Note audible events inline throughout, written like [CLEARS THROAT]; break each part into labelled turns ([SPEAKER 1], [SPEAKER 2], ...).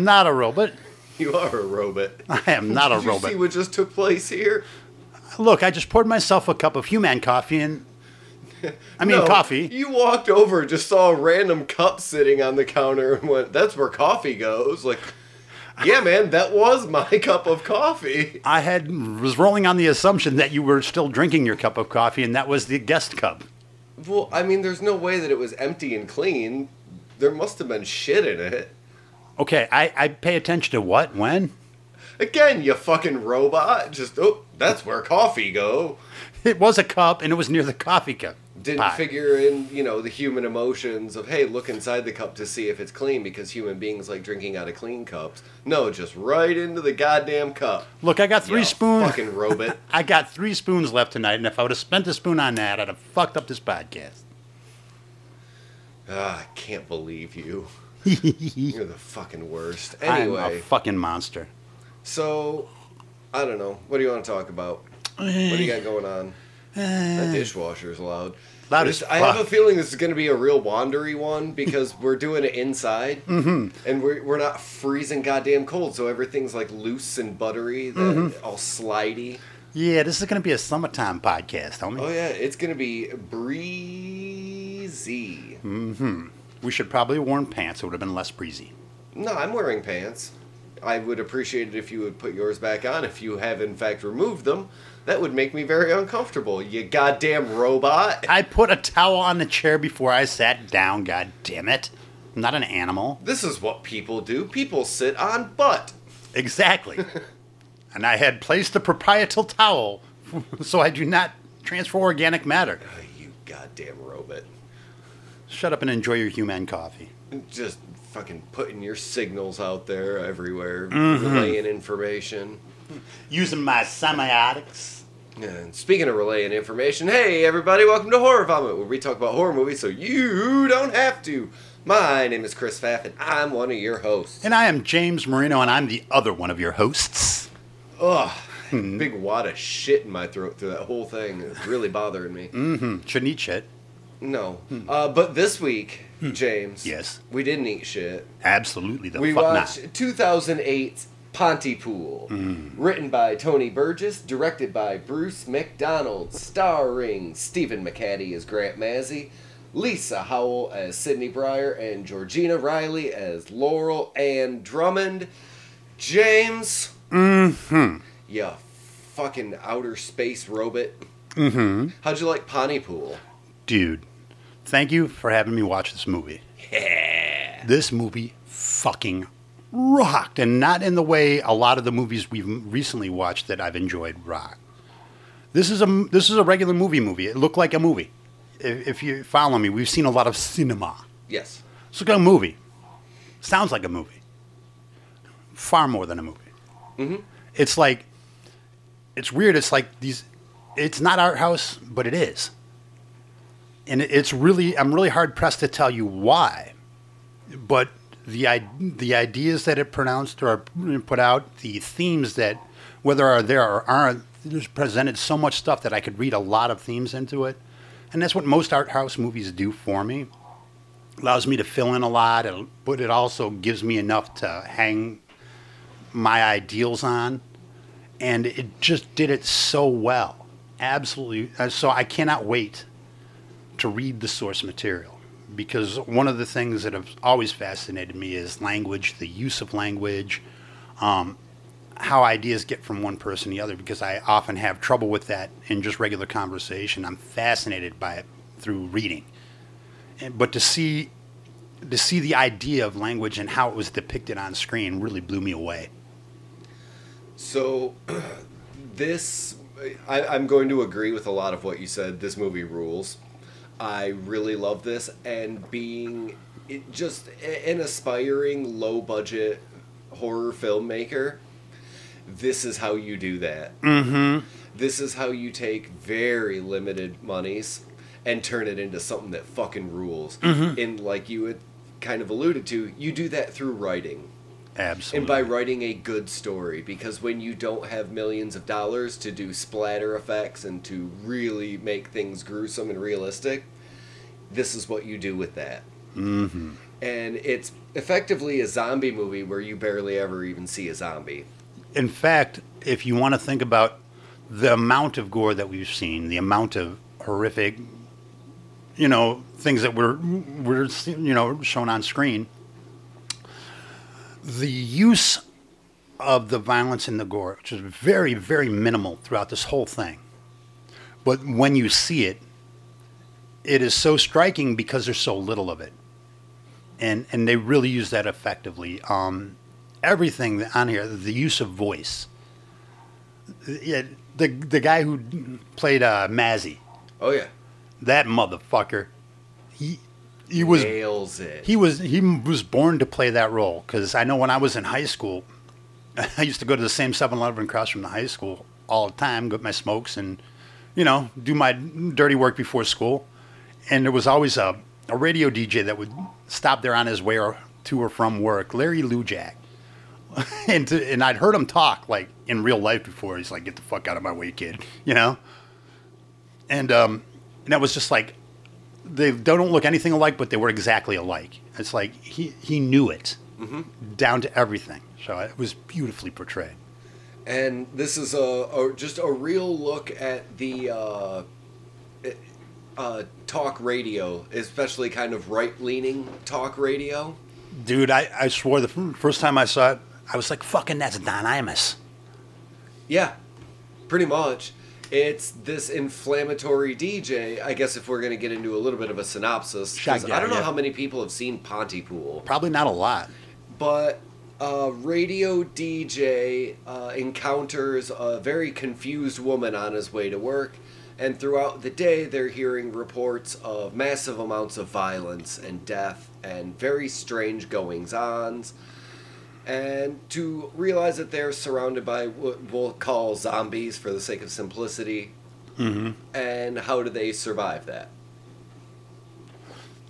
[SPEAKER 1] am not a robot.
[SPEAKER 2] You are a robot. [LAUGHS]
[SPEAKER 1] I am not a
[SPEAKER 2] Did you
[SPEAKER 1] robot.
[SPEAKER 2] see what just took place here?
[SPEAKER 1] Look, I just poured myself a cup of human coffee and. I mean,
[SPEAKER 2] No,
[SPEAKER 1] coffee.
[SPEAKER 2] You walked over, just saw a random cup sitting on the counter, and went, "That's where coffee goes." Like, yeah, man, that was my [LAUGHS] cup of coffee.
[SPEAKER 1] I had was rolling on the assumption that you were still drinking your cup of coffee, and that was the guest cup.
[SPEAKER 2] Well, I mean, there's no way that it was empty and clean. There must have been shit in it.
[SPEAKER 1] Okay, I, I pay attention to what when.
[SPEAKER 2] Again, you fucking robot. Just oh, that's where coffee go.
[SPEAKER 1] It was a cup, and it was near the coffee cup.
[SPEAKER 2] Didn't
[SPEAKER 1] pot.
[SPEAKER 2] figure in, you know, the human emotions of hey, look inside the cup to see if it's clean because human beings like drinking out of clean cups. No, just right into the goddamn cup.
[SPEAKER 1] Look, I got three spoons.
[SPEAKER 2] Fucking robot. [LAUGHS]
[SPEAKER 1] I got three spoons left tonight, and if I would have spent a spoon on that, I'd have fucked up this podcast.
[SPEAKER 2] Ah, I can't believe you. [LAUGHS] You're the fucking worst. Anyway,
[SPEAKER 1] I'm a fucking monster.
[SPEAKER 2] so I don't know. What do you want to talk about? What do you got going on? That dishwasher's loud.
[SPEAKER 1] Loud
[SPEAKER 2] This-
[SPEAKER 1] as
[SPEAKER 2] I have a feeling this is going to be a real wandery one because we're doing it inside, [LAUGHS]
[SPEAKER 1] Mm-hmm.
[SPEAKER 2] and we're we're not freezing goddamn cold, so everything's like loose and buttery,
[SPEAKER 1] Mm-hmm.
[SPEAKER 2] all slidey.
[SPEAKER 1] Yeah, this is going to be a summertime podcast, homie.
[SPEAKER 2] Oh yeah, it's going to be breezy.
[SPEAKER 1] We should probably have worn pants. It would have been less breezy.
[SPEAKER 2] No, I'm wearing pants. I would appreciate it if you would put yours back on if you have in fact removed them. That would make me very uncomfortable. You goddamn robot.
[SPEAKER 1] I put a towel on the chair before I sat down. God damn it! I'm not an animal.
[SPEAKER 2] This is what people do. People sit on butt.
[SPEAKER 1] Exactly. [LAUGHS] and I had placed the proprietal towel [LAUGHS] so I do not transfer organic matter.
[SPEAKER 2] Oh, you goddamn robot.
[SPEAKER 1] Shut up and enjoy your human coffee.
[SPEAKER 2] Just fucking putting your signals out there everywhere,
[SPEAKER 1] Mm-hmm.
[SPEAKER 2] relaying information.
[SPEAKER 1] Using my semiotics.
[SPEAKER 2] And speaking of relaying information, hey everybody, welcome to Horror Vomit, where we talk about horror movies so you don't have to. My name is Chris Pfaff, and I'm one of your hosts.
[SPEAKER 1] And I am James Marino, and I'm the other one of your hosts.
[SPEAKER 2] Ugh,
[SPEAKER 1] Hmm.
[SPEAKER 2] big wad of shit in my throat through that whole thing. It's really bothering me.
[SPEAKER 1] Mm-hmm. Shouldn't eat shit.
[SPEAKER 2] No. Uh, but this week, James.
[SPEAKER 1] Hmm. Yes.
[SPEAKER 2] We didn't eat shit.
[SPEAKER 1] Absolutely the
[SPEAKER 2] we
[SPEAKER 1] fuck
[SPEAKER 2] watched
[SPEAKER 1] not.
[SPEAKER 2] 2008 Pontypool,
[SPEAKER 1] Hmm.
[SPEAKER 2] written by Tony Burgess, directed by Bruce McDonald, starring Stephen McHattie as Grant Mazzy, Lisa Howell as Sydney Briar, and Georgina Reilly as Laurel Ann Drummond. James. Mm-hmm. Yeah, fucking outer space robot. Mm-hmm. How'd you like Pontypool?
[SPEAKER 1] Dude, thank you for having me watch this movie.
[SPEAKER 2] Yeah.
[SPEAKER 1] This movie fucking rocked, and not in the way a lot of the movies we've recently watched that I've enjoyed rock. This is a this is a regular movie movie. It looked like a movie. If, if you follow me, we've seen a lot of cinema.
[SPEAKER 2] Yes.
[SPEAKER 1] It's like a movie. Sounds like a movie. Far more than a movie.
[SPEAKER 2] Mm-hmm.
[SPEAKER 1] It's like, it's weird. It's like these, it's not art house, but it is. And it's really, I'm really hard pressed to tell you why. But the the ideas that it pronounced or put out, the themes that, whether are there or aren't, there's presented so much stuff that I could read a lot of themes into it. And that's what most art house movies do for me allows me to fill in a lot, but it also gives me enough to hang my ideals on. And it just did it so well. Absolutely. uh, So I cannot wait to read the source material because one of the things that have always fascinated me is language, the use of language, um, how ideas get from one person to the other because I often have trouble with that in just regular conversation. I'm fascinated by it through reading. And, but to see to see the idea of language and how it was depicted on screen really blew me away.
[SPEAKER 2] So, [CLEARS THROAT] this, I, I'm going to agree with a lot of what you said. This movie rules. I really love this, and being it just an aspiring low budget horror filmmaker, this is how you do that. Mm-hmm. This is how you take very limited monies and turn it into something that fucking rules. And like you had kind of alluded to, you do that through writing.
[SPEAKER 1] Absolutely.
[SPEAKER 2] and by writing a good story because when you don't have millions of dollars to do splatter effects and to really make things gruesome and realistic this is what you do with that mm-hmm. and it's effectively a zombie movie where you barely ever even see a zombie
[SPEAKER 1] In fact, if you want to think about the amount of gore that we've seen, the amount of horrific, you know, things that were were you know shown on screen, the use of the violence in the gore, which is very very minimal throughout this whole thing, but when you see it, it is so striking because there's so little of it, and and they really use that effectively. Um, everything on here, the use of voice. Yeah, the the guy who played uh, Mazzy,
[SPEAKER 2] oh yeah
[SPEAKER 1] that motherfucker, he he was
[SPEAKER 2] nails it
[SPEAKER 1] he was he was born to play that role because I know when I was in high school, [LAUGHS] I used to go to the same 7-Eleven across from the high school all the time, get my smokes and you know do my dirty work before school, and there was always a a radio DJ that would stop there on his way or to or from work, Larry Lujack. [LAUGHS] and to, and I'd heard him talk like in real life before. He's like, "Get the fuck out of my way, kid," you know. And um, and that was just like they don't look anything alike, but they were exactly alike. It's like he he knew it down to everything. So it was beautifully portrayed.
[SPEAKER 2] and this is a, a just a real look at the uh, uh, talk radio, especially kind of right leaning talk radio.
[SPEAKER 1] Dude, I, I swore the first time I saw it, I was like, "Fucking that's Don Imus."
[SPEAKER 2] Yeah, pretty much. It's this inflammatory DJ. I guess if we're going to get into a little bit of a synopsis, 'cause
[SPEAKER 1] Shot guy,
[SPEAKER 2] I don't know
[SPEAKER 1] yeah.
[SPEAKER 2] how many people have seen Pontypool,
[SPEAKER 1] Probably not a lot.
[SPEAKER 2] but a radio DJ uh, encounters a very confused woman on his way to work, and throughout the day, they're hearing reports of massive amounts of violence and death and very strange goings ons. And to realize that they're surrounded by what we'll call zombies for the sake of simplicity.
[SPEAKER 1] Mm-hmm.
[SPEAKER 2] And how do they survive that?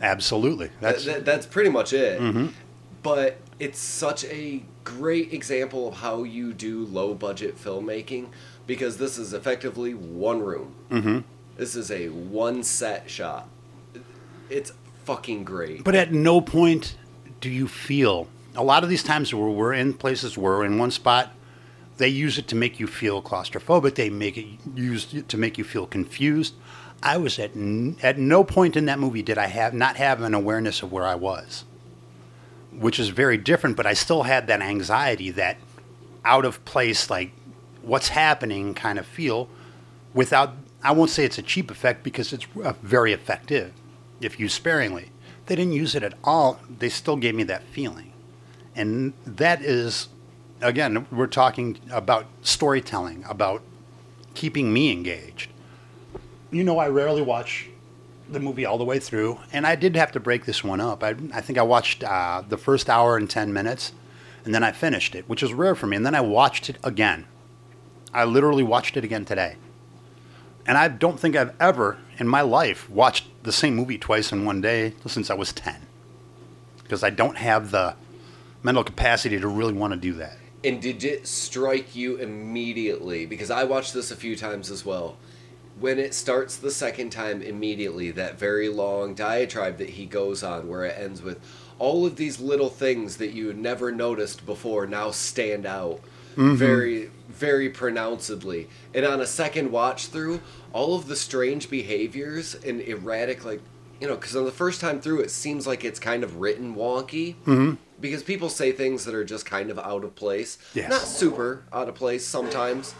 [SPEAKER 1] Absolutely.
[SPEAKER 2] That's,
[SPEAKER 1] That's
[SPEAKER 2] that's pretty much it.
[SPEAKER 1] Mm-hmm.
[SPEAKER 2] But it's such a great example of how you do low budget filmmaking because this is effectively one room.
[SPEAKER 1] hmm
[SPEAKER 2] This is a one set shot. It's fucking great.
[SPEAKER 1] But at no point do you feel a lot of these times where we're in places where we're in one spot, they use it to make you feel claustrophobic. They make it use it to make you feel confused. I was at n- at no point in that movie did I have not have an awareness of where I was, which is very different. But I still had that anxiety, that out of place, like what's happening kind of feel, without. I won't say it's a cheap effect because it's very effective if used sparingly. They didn't use it at all. They still gave me that feeling. And that is, again, we're talking about storytelling, about keeping me engaged. You know, I rarely watch the movie all the way through, and I did have to break this one up. I, I think I watched uh, the first hour and 10 minutes, and then I finished it, which is rare for me. And then I watched it again. I literally watched it again today. And I don't think I've ever in my life watched the same movie twice in one day since I was 10. Because I don't have the mental capacity to really want to do that.
[SPEAKER 2] And did it strike you immediately? Because I watched this a few times as well. When it starts the second time, immediately, that very long diatribe that he goes on, where it ends with all of these little things that you never noticed before now stand out very, very pronouncedly. And on a second watch through, all of the strange behaviors and erratic, like, you know, because on the first time through, it seems like it's kind of written wonky. Mm-hmm. Because people say things that are just kind of out of place. Not super out of place sometimes,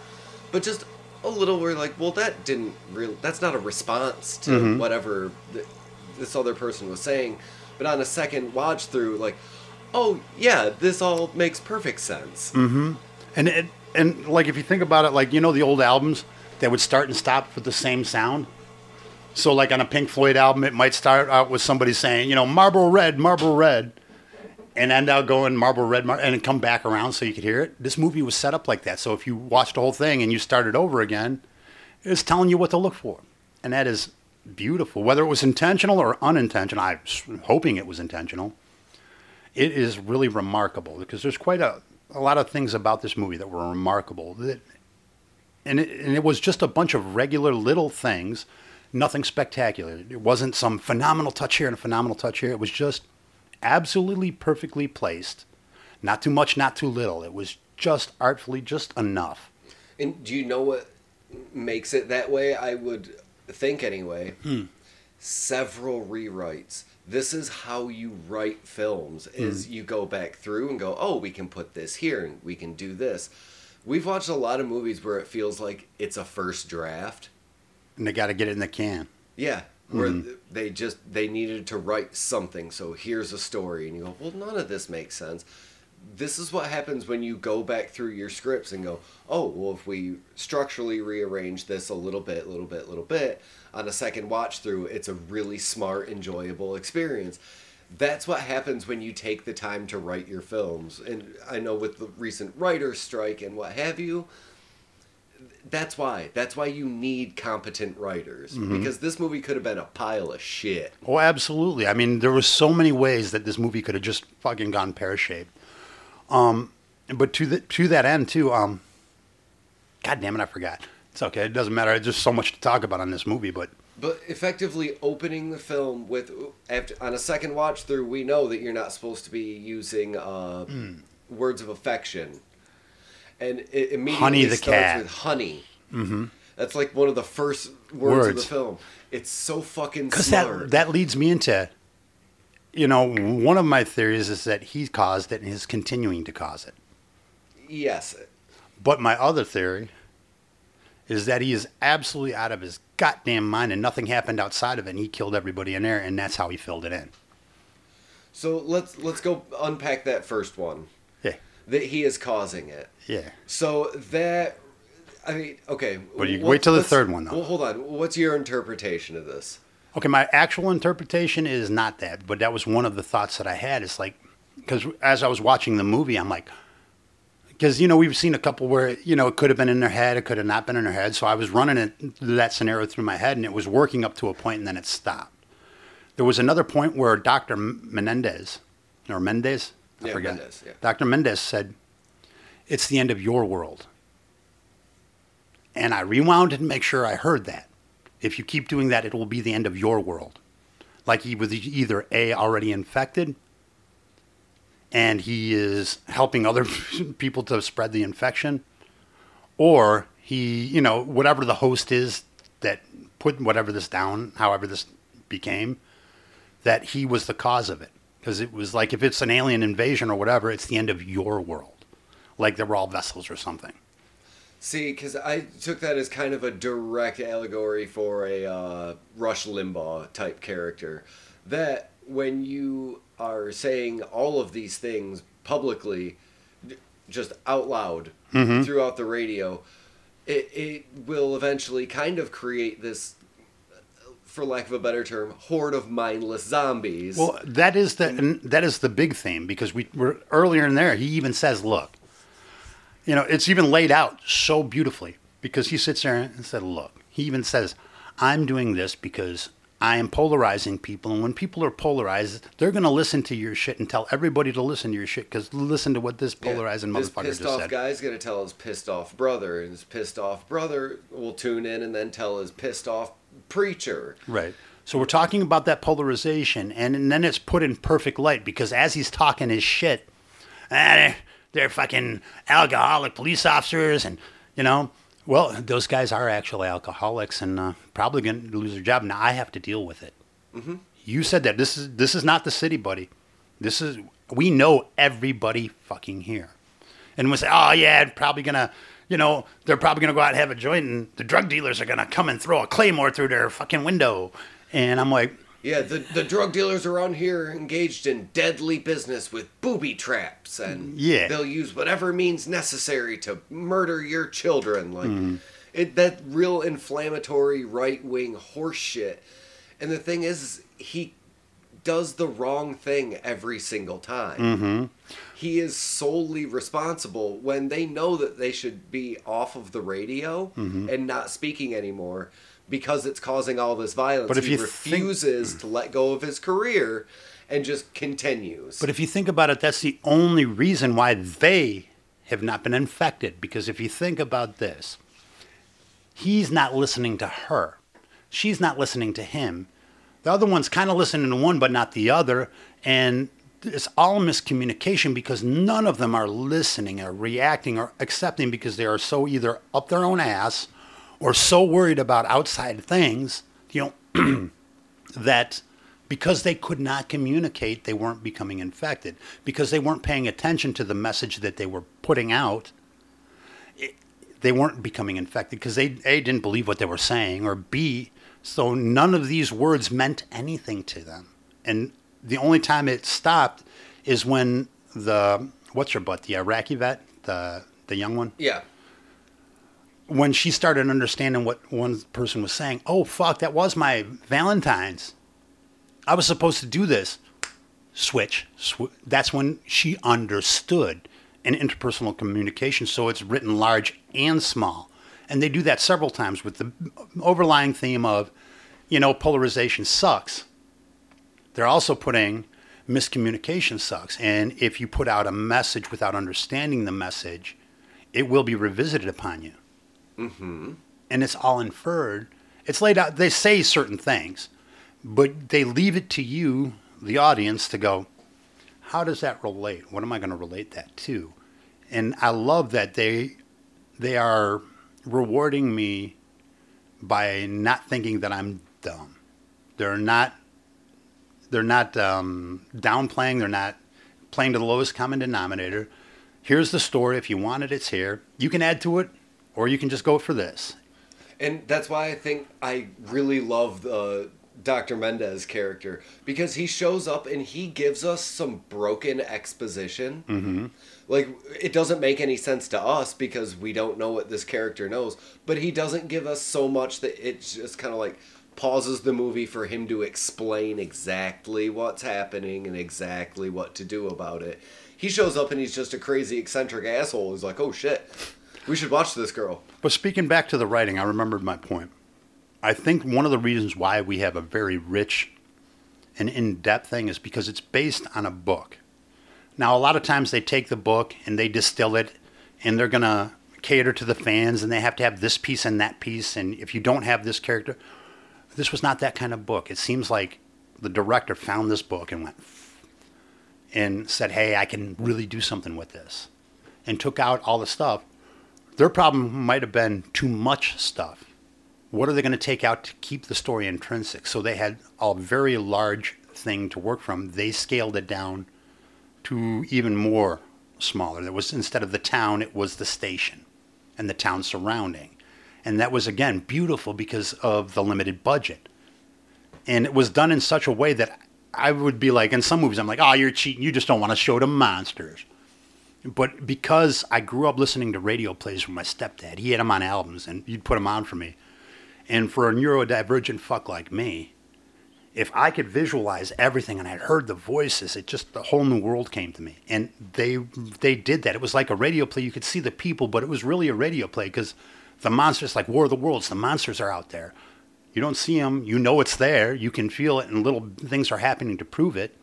[SPEAKER 2] but just a little where, like, well, that didn't really, that's not a response to mm-hmm. whatever th- this other person was saying. But on a second watch through, like, oh, yeah, this all makes perfect sense. Mm-hmm.
[SPEAKER 1] And it, and like if you think about it, like you know the old albums that would start and stop with the same sound. So like on a Pink Floyd album, it might start out with somebody saying, you know, Marble Red, Marble Red, and end out going Marble Red, Mar- and come back around so you could hear it. This movie was set up like that. So if you watched the whole thing and you started over again, it's telling you what to look for, and that is beautiful. Whether it was intentional or unintentional, I'm hoping it was intentional. it is really remarkable because there's quite a, a lot of things about this movie that were remarkable. That, and, it, and it was just a bunch of regular little things, nothing spectacular. It wasn't some phenomenal touch here and a phenomenal touch here. It was just absolutely perfectly placed. Not too much, not too little. It was just artfully just enough.
[SPEAKER 2] And do you know what makes it that way? I would think anyway.
[SPEAKER 1] Hmm.
[SPEAKER 2] Several rewrites. This is how you write films is
[SPEAKER 1] Hmm.
[SPEAKER 2] you go back through and go, "Oh, we can put this here and we can do this." We've watched a lot of movies where it feels like it's a first draft.
[SPEAKER 1] And they got to get it in the can.
[SPEAKER 2] Yeah, where
[SPEAKER 1] Hmm.
[SPEAKER 2] they just they needed to write something. So here's a story, and you go, well, none of this makes sense. This is what happens when you go back through your scripts and go, oh, well, if we structurally rearrange this a little bit, little bit, little bit on a second watch through, it's a really smart, enjoyable experience. That's what happens when you take the time to write your films. And I know with the recent writer's strike and what have you, that's why. That's why you need competent writers because this movie could have been a pile of shit.
[SPEAKER 1] Oh, absolutely. I mean, there were so many ways that this movie could have just fucking gone pear shaped. Um, but to the to that end too. Um, God damn it, I forgot. It's okay. It doesn't matter. There's just so much to talk about on this movie. But
[SPEAKER 2] But effectively opening the film with after on a second watch through, we know that you're not supposed to be using uh, words of affection, and it immediately
[SPEAKER 1] Honey the
[SPEAKER 2] starts
[SPEAKER 1] cat.
[SPEAKER 2] with honey. Mm-hmm. That's like one of the first words, of the film. It's so fucking
[SPEAKER 1] because that that leads me into, you know, one of my theories is that he caused it and is continuing to cause it.
[SPEAKER 2] yes,
[SPEAKER 1] But my other theory is that he is absolutely out of his goddamn mind and nothing happened outside of it and he killed everybody in there and that's how he filled it in.
[SPEAKER 2] so let's let's go unpack that first one. That he is causing it.
[SPEAKER 1] Yeah.
[SPEAKER 2] So that, I mean, okay.
[SPEAKER 1] But you- wait till the third one, though.
[SPEAKER 2] Well, hold on. What's your interpretation of this?
[SPEAKER 1] Okay, my actual interpretation is not that, but that was one of the thoughts that I had. It's like, because as I was watching the movie, I'm like, because, you know, we've seen a couple where, you know, it could have been in their head, it could have not been in their head. So I was running it, that scenario through my head and it was working up to a point and then it stopped. There was another point where Dr. Menendez, or Mendez, I
[SPEAKER 2] Yeah,
[SPEAKER 1] forget.
[SPEAKER 2] Mendez, yeah.
[SPEAKER 1] Dr. Mendez said, it's the end of your world. And I rewound and make sure I heard that. If you keep doing that, it will be the end of your world. Like he was either A, already infected, and he is helping other [LAUGHS] people to spread the infection, or he, you know, whatever the host is that put whatever this down, however this became, that he was the cause of it. Because it was like if it's an alien invasion or whatever, it's the end of your world. Like they were all vessels or something.
[SPEAKER 2] See, because I took that as kind of a direct allegory for a uh, Rush Limbaugh type character. That when you are saying all of these things publicly, just out loud throughout the radio, it, it will eventually kind of create this, for lack of a better term, horde of mindless zombies.
[SPEAKER 1] Well, that is the and that is the big theme because we were earlier in there. He even says, "Look, you know, it's even laid out so beautifully because he sits there and said, "Look." He even says, "I'm doing this because I am polarizing people, and when people are polarized, they're going to listen to your shit and tell everybody to listen to your shit because listen to what this
[SPEAKER 2] Yeah,
[SPEAKER 1] polarizing
[SPEAKER 2] this
[SPEAKER 1] motherfucker
[SPEAKER 2] pissed
[SPEAKER 1] just
[SPEAKER 2] off
[SPEAKER 1] said."
[SPEAKER 2] guy's gonna tell his pissed off brother, and his pissed off brother will tune in and then tell his pissed off preacher.
[SPEAKER 1] Right. So we're talking about that polarization, and, and then it's put in perfect light because as he's talking his shit, ah, they're, they're fucking alcoholic police officers, and you know, well, those guys are actually alcoholics and uh, probably going to lose their job. Now I have to deal with it. Mm-hmm. You said that this is this is not the city, buddy. This is we know everybody fucking here, and we say, oh yeah, probably gonna. You know, they're probably going to go out and have a joint, and the drug dealers are going to come and throw a claymore through their fucking window. And I'm like,
[SPEAKER 2] Yeah, the, the drug dealers around here are engaged in deadly business with booby traps, and
[SPEAKER 1] Yeah.
[SPEAKER 2] they'll use whatever means necessary to murder your children. Like it, that real inflammatory right wing horseshit. And the thing is, he does the wrong thing every single time.
[SPEAKER 1] mm-hmm.
[SPEAKER 2] He is solely responsible when they know that they should be off of the radio and not speaking anymore. because it's causing all this violence.
[SPEAKER 1] But if
[SPEAKER 2] he
[SPEAKER 1] you think-
[SPEAKER 2] refuses to let go of his career and just continues.
[SPEAKER 1] But if you think about it, that's the only reason why they have not been infected. Because if you think about this, he's not listening to her, she's not listening to him. The other one's kind of listening to one, but not the other. And it's all miscommunication because none of them are listening or reacting or accepting because they are so either up their own ass or so worried about outside things, you know, [CLEARS THROAT] that because they could not communicate, they weren't becoming infected. Because they weren't paying attention to the message that they were putting out, it, they weren't becoming infected because they A, didn't believe what they were saying, or B, so none of these words meant anything to them. And the only time it stopped is when the, what's her butt, the Iraqi vet, the, the young one?
[SPEAKER 2] yeah.
[SPEAKER 1] when she started understanding what one person was saying, oh fuck, that was my Valentine's. I was supposed to do this. Switch. Sw- that's when she understood in interpersonal communication. So it's written large and small, and they do that several times with the overlying theme of, you know, polarization sucks. They're also putting miscommunication sucks, and if you put out a message without understanding the message, it will be revisited upon you mm-hmm. and it's all inferred. It's laid out. They say certain things, but they leave it to you, the audience, to go. How does that relate? What am I going to relate that to? And I love that they they are rewarding me by not thinking that I'm dumb. They're not they're not um, downplaying. They're not playing to the lowest common denominator. Here's the story. If you want it, it's here. You can add to it, or you can just go for this.
[SPEAKER 2] And that's why I think I really love the Dr. Mendez character because he shows up and he gives us some broken exposition. Mm-hmm. Like it doesn't make any sense to us because we don't know what this character knows, but he doesn't give us so much that it just kind of like pauses the movie for him to explain exactly what's happening and exactly what to do about it. He shows up and he's just a crazy eccentric asshole He's like, "Oh shit. We should watch this girl."
[SPEAKER 1] But speaking back to the writing, I remembered my point. I think one of the reasons why we have a very rich and in depth thing is because it's based on a book. Now, a lot of times they take the book and they distill it and they're going to cater to the fans and they have to have this piece and that piece. And if you don't have this character, this was not that kind of book. It seems like the director found this book and went and said, hey, I can really do something with this. And took out all the stuff. Their problem might have been too much stuff. What are they going to take out to keep the story intrinsic? So they had a very large thing to work from. They scaled it down to even more smaller. That was instead of the town, it was the station and the town surrounding. And that was again beautiful because of the limited budget. And it was done in such a way that I would be like in some movies I'm like, "Oh, you're cheating. You just don't want to show the monsters." But because I grew up listening to radio plays from my stepdad, he had them on albums and you'd put them on for me. And for a neurodivergent fuck like me, if I could visualize everything and I heard the voices, it just the whole new world came to me. And they they did that. It was like a radio play. You could see the people, but it was really a radio play because the monsters, like War of the Worlds, the monsters are out there. You don't see them. You know it's there. You can feel it, and little things are happening to prove it.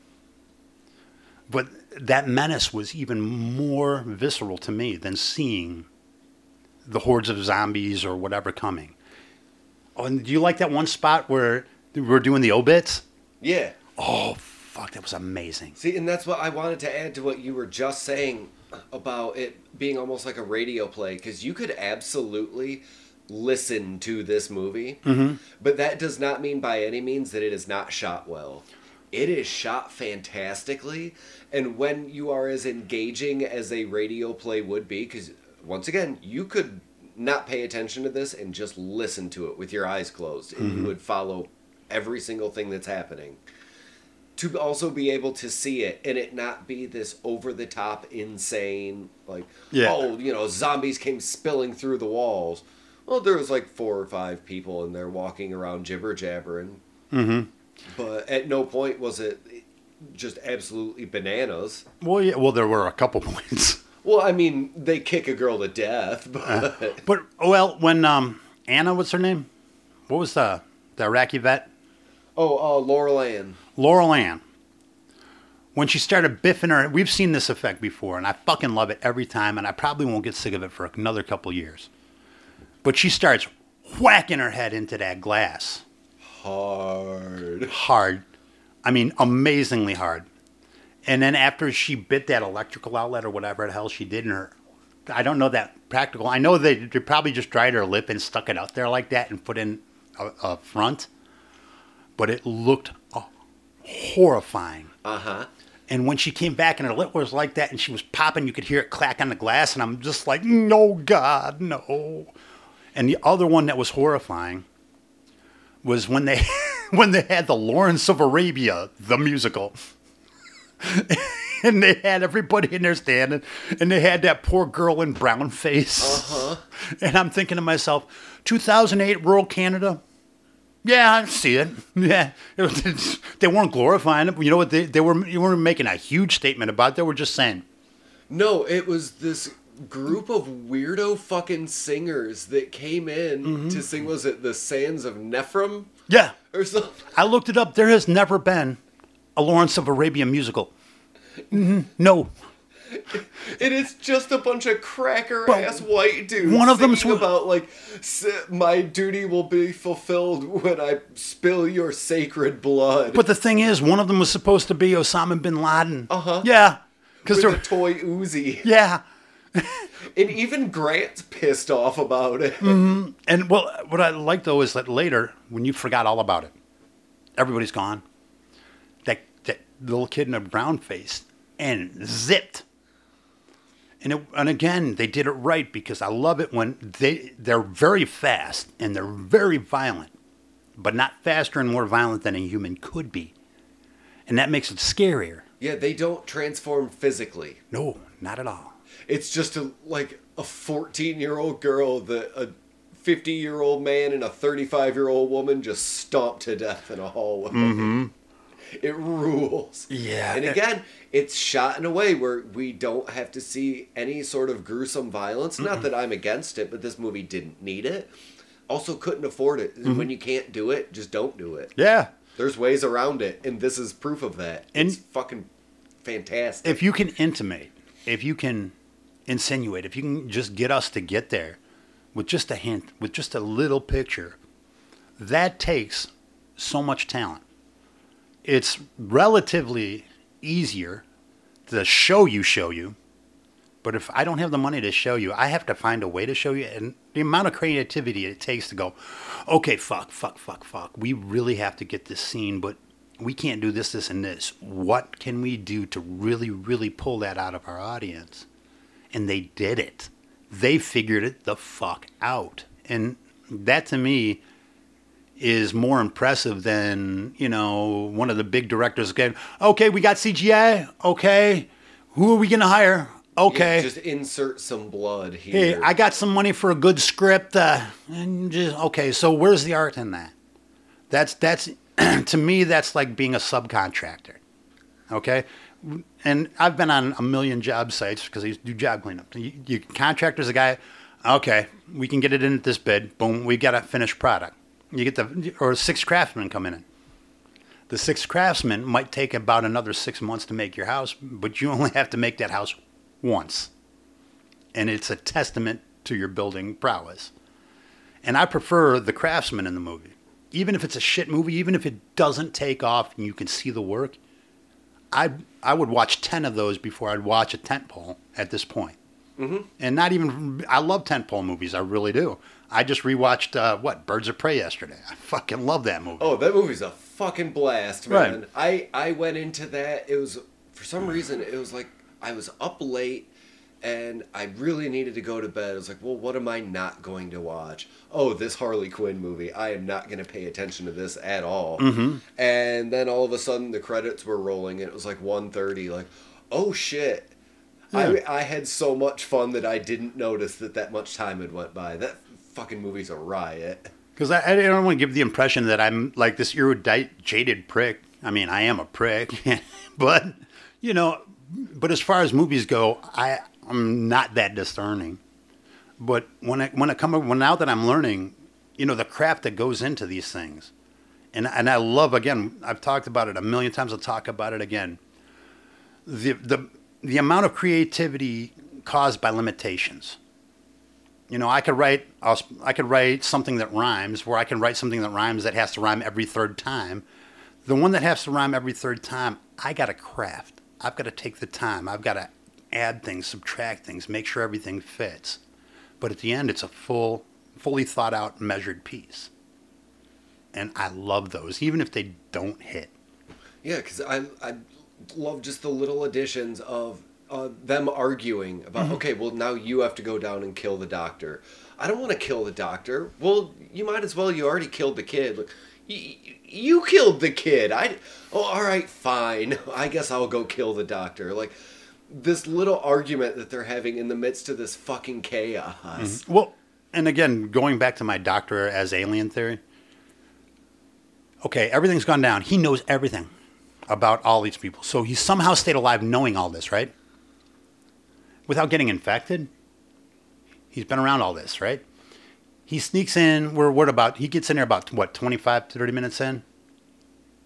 [SPEAKER 1] But that menace was even more visceral to me than seeing the hordes of zombies or whatever coming. Oh, and do you like that one spot where we're doing the obits?
[SPEAKER 2] Yeah.
[SPEAKER 1] Oh, fuck, that was amazing.
[SPEAKER 2] See, and that's what I wanted to add to what you were just saying about it being almost like a radio play because you could absolutely listen to this movie, mm-hmm. but that does not mean by any means that it is not shot well. It is shot fantastically, and when you are as engaging as a radio play would be, because once again, you could not pay attention to this and just listen to it with your eyes closed, and you mm-hmm. would follow every single thing that's happening to also be able to see it and it not be this over the top insane like
[SPEAKER 1] Yeah.
[SPEAKER 2] oh you know zombies came spilling through the walls well there was like four or five people and they're walking around jibber jabbering mm-hmm. but at no point was it just absolutely bananas
[SPEAKER 1] Well, yeah, well, there were a couple [LAUGHS] points.
[SPEAKER 2] well i mean they kick a girl to death [LAUGHS] but
[SPEAKER 1] But well, when um, Anna, what's her name? what was the the Iraqi vet?
[SPEAKER 2] Oh, uh, Laurel Ann.
[SPEAKER 1] Laurel Ann. When she started biffing her, we've seen this effect before, and I fucking love it every time, and I probably won't get sick of it for another couple years. But she starts whacking her head into that glass
[SPEAKER 2] Hard.
[SPEAKER 1] hard. I mean, amazingly hard. And then after she bit that electrical outlet or whatever the hell she did in her, I don't know that practical. I know they, they probably just dried her lip and stuck it out there like that and put in a, a front, but it looked uh, horrifying.
[SPEAKER 2] Uh huh.
[SPEAKER 1] And when she came back and her lip was like that and she was popping, you could hear it clack on the glass. And I'm just like, no, God, no. And the other one that was horrifying was when they [LAUGHS] when they had the Lawrence of Arabia, the musical. [LAUGHS] and they had everybody in there standing and they had that poor girl in brown face.
[SPEAKER 2] Uh-huh.
[SPEAKER 1] And I'm thinking to myself, 2008 rural Canada, yeah, I see it. [LAUGHS] Yeah, [LAUGHS] they weren't glorifying it. You know what? They, they were you weren't making a huge statement about. it. They were just saying,
[SPEAKER 2] No, it was this group of weirdo fucking singers that came in
[SPEAKER 1] Mm-hmm.
[SPEAKER 2] to sing. Was it the Sands of Nephrim
[SPEAKER 1] "Yeah."
[SPEAKER 2] or something?
[SPEAKER 1] I looked it up. There has never been a Lawrence of Arabia musical. Mhm. No,
[SPEAKER 2] And it's just a bunch of cracker
[SPEAKER 1] But
[SPEAKER 2] ass white dudes.
[SPEAKER 1] one of them's
[SPEAKER 2] about like, "S- my duty will be fulfilled when I spill your sacred blood.
[SPEAKER 1] but the thing is, one of them was supposed to be Osama bin Laden.
[SPEAKER 2] Uh-huh.
[SPEAKER 1] Yeah, because they're
[SPEAKER 2] a toy Uzi,
[SPEAKER 1] yeah. [LAUGHS]
[SPEAKER 2] and even Grant's pissed off about it.
[SPEAKER 1] Mm-hmm. And well, what I like though is that later, when you forgot all about it, everybody's gone. That that little kid in a brown face and zipped. And it, and again, they did it right because I love it when they they're very fast and they're very violent, but not faster and more violent than a human could be, and that makes it scarier.
[SPEAKER 2] Yeah, they don't transform physically.
[SPEAKER 1] No, not at all.
[SPEAKER 2] It's just a like a 14 year old girl that a 50 year old man and a 35 year old woman just stomped to death in a hallway. Mm-hmm. It rules.
[SPEAKER 1] Yeah.
[SPEAKER 2] And again, it's shot in a way where we don't have to see any sort of gruesome violence. Not that I'm against it, but this movie didn't need it. Also, couldn't afford it. Mm-hmm. When you can't do it, just don't do it.
[SPEAKER 1] Yeah.
[SPEAKER 2] There's ways around it, and this is proof of that.
[SPEAKER 1] And-
[SPEAKER 2] it's fucking fantastic.
[SPEAKER 1] if you can intimate, if you can insinuate, if you can just get us to get there with just a hint, with just a little picture, that takes so much talent. It's relatively easier to show you, show you. But if I don't have the money to show you, I have to find a way to show you. And the amount of creativity it takes to go, okay, fuck, fuck, fuck, fuck. We really have to get this scene, but we can't do this, this, and this. What can we do to really, really pull that out of our audience? And they did it. They figured it the fuck out. And that to me is more impressive than, you know, one of the big directors going, okay, we got CGI. Okay. Who are we going to hire? Okay.
[SPEAKER 2] Just insert some blood here.
[SPEAKER 1] Hey, I got some money for a good script. Uh, and just okay, so where's the art in that? That's that's [CLEARS THROAT] to me that's like being a subcontractor. Okay, and I've been on a million job sites because I used to do job cleanup. You, you contractor's a guy. Okay, we can get it in at this bid. Boom, we got a finished product. You get the or six craftsmen coming in. The six craftsmen might take about another six months to make your house, but you only have to make that house once and it's a testament to your building prowess. And I prefer the craftsman in the movie. Even if it's a shit movie, even if it doesn't take off and you can see the work, I I would watch 10 of those before I'd watch a tentpole at this point. Mm-hmm. And not even, I love tentpole movies, I really do. I just rewatched, uh, what, Birds of Prey yesterday. I fucking love that movie.
[SPEAKER 2] Oh, that movie's a fucking blast, man.
[SPEAKER 1] Right.
[SPEAKER 2] I I went into that. It was for some reason it was like I was up late and I really needed to go to bed. I was like, well, what am I not going to watch? Oh, this Harley Quinn movie. I am not going to pay attention to this at all.
[SPEAKER 1] Mm-hmm.
[SPEAKER 2] And then all of a sudden the credits were rolling and it was like 1.30. Like, oh shit.
[SPEAKER 1] Yeah.
[SPEAKER 2] I, I had so much fun that I didn't notice that that much time had went by. That fucking movie's a riot.
[SPEAKER 1] Because I, I don't want to give the impression that I'm like this erudite, jaded prick. I mean, I am a prick, [LAUGHS] but you know, but as far as movies go, I I'm not that discerning. But when I when I come when now that I'm learning, you know, the craft that goes into these things. And, and I love, again, I've talked about it a million times, I'll talk about it again. The, the, the amount of creativity caused by limitations. You know, I could write I could write something that rhymes, where I can write something that rhymes that has to rhyme every third time. The one that has to rhyme every third time, I got to craft. I've got to take the time. I've got to add things, subtract things, make sure everything fits. But at the end, it's a full, fully thought out, measured piece. And I love those, even if they don't hit.
[SPEAKER 2] Yeah, because I I love just the little additions of uh, them arguing about
[SPEAKER 1] Mm-hmm.
[SPEAKER 2] okay, well now you have to go down and kill the doctor. I don't want to kill the doctor. Well, you might as well. You already killed the kid. Like, you, you killed the kid. I oh all right, fine. [LAUGHS] I guess I'll go kill the doctor. Like this little argument that they're having in the midst of this fucking chaos.
[SPEAKER 1] Well, and again, going back to my doctor as alien theory. Okay, everything's gone down. He knows everything about all these people. So he somehow stayed alive knowing all this, right? Without getting infected. He's been around all this, right? He sneaks in, we're what about, he gets in there about, what, 25, 30 minutes in?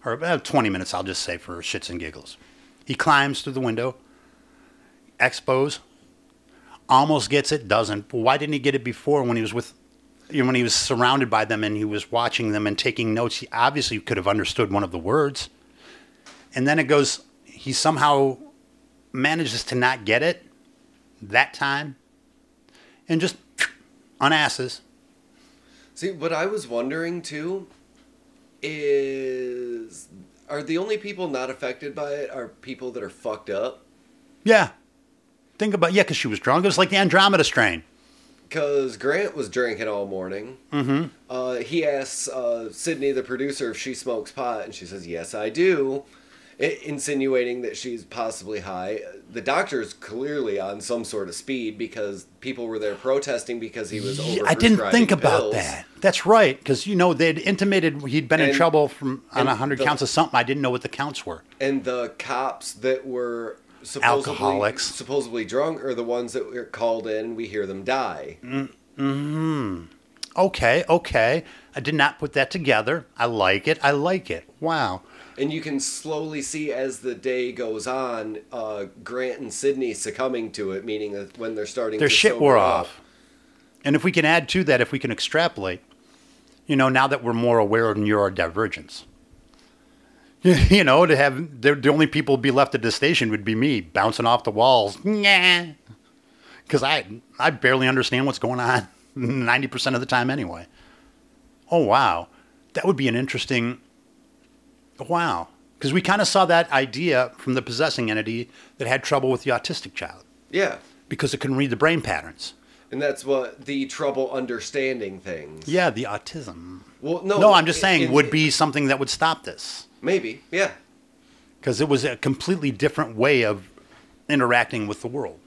[SPEAKER 1] Or about 20 minutes, I'll just say, for shits and giggles. He climbs through the window, expos, almost gets it, doesn't. Why didn't he get it before when he was with, you know, when he was surrounded by them and he was watching them and taking notes? He obviously could have understood one of the words. And then it goes, he somehow manages to not get it that time and just [TSK] on asses.
[SPEAKER 2] See, what I was wondering too is are the only people not affected by it are people that are fucked up?
[SPEAKER 1] Yeah. Think about, yeah, because she was drunk. It was like the Andromeda strain.
[SPEAKER 2] Because Grant was drinking all morning. Mm-hmm. Uh, he asks uh, Sydney, the producer, if she smokes pot, and she says, "Yes, I do," insinuating that she's possibly high. The doctor's clearly on some sort of speed because people were there protesting because he was over.
[SPEAKER 1] I didn't think about that. That's right, because you know they'd intimated he'd been in trouble from on a hundred counts of something. I didn't know what the counts were.
[SPEAKER 2] And the cops that were supposedly
[SPEAKER 1] Alcoholics.
[SPEAKER 2] supposedly drunk are the ones that were called in. We hear them die. Hmm.
[SPEAKER 1] Okay, okay. I did not put that together. I like it. I like it. Wow.
[SPEAKER 2] And you can slowly see as the day goes on, uh, Grant and Sydney succumbing to it, meaning that when they're starting
[SPEAKER 1] Their
[SPEAKER 2] to
[SPEAKER 1] shit wore
[SPEAKER 2] up.
[SPEAKER 1] off. And if we can add to that, if we can extrapolate, you know, now that we're more aware of neurodivergence, [LAUGHS] you know, to have the, only people be left at the station would be me bouncing off the walls. [LAUGHS] Because I, I barely understand what's going on [LAUGHS] 90% of the time anyway. Oh, wow. That would be an interesting. Wow. Because we kind of saw that idea from the possessing entity that had trouble with the autistic child
[SPEAKER 2] Yeah.
[SPEAKER 1] because it couldn't read the brain patterns.
[SPEAKER 2] And that's what the trouble understanding things.
[SPEAKER 1] Yeah, the autism.
[SPEAKER 2] Well, no.
[SPEAKER 1] No, I'm just
[SPEAKER 2] it-
[SPEAKER 1] saying
[SPEAKER 2] it-
[SPEAKER 1] would be something that would stop this
[SPEAKER 2] Maybe. Yeah.
[SPEAKER 1] because it was a completely different way of interacting with the world.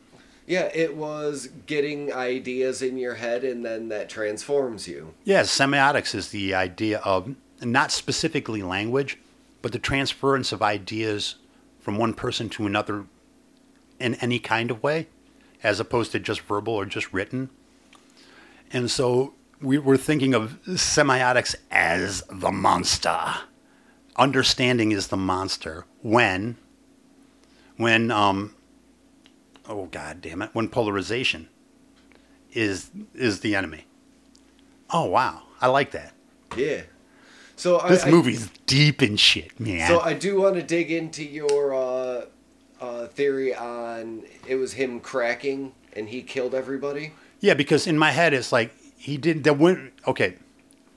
[SPEAKER 2] Yeah, it was getting ideas in your head and then that transforms you.
[SPEAKER 1] Yeah, semiotics is the idea of not specifically language, but the transference of ideas from one person to another in any kind of way, as opposed to just verbal or just written. And so we were thinking of semiotics as the monster. Understanding is the monster when, when, um, oh god damn it, when polarization is is the enemy. Oh wow, I like that.
[SPEAKER 2] Yeah. So
[SPEAKER 1] This
[SPEAKER 2] I-
[SPEAKER 1] movie's deep in shit, man.
[SPEAKER 2] So I do want to dig into your uh, uh, theory on it was him cracking and he killed everybody.
[SPEAKER 1] yeah, because in my head it's like he did the when okay,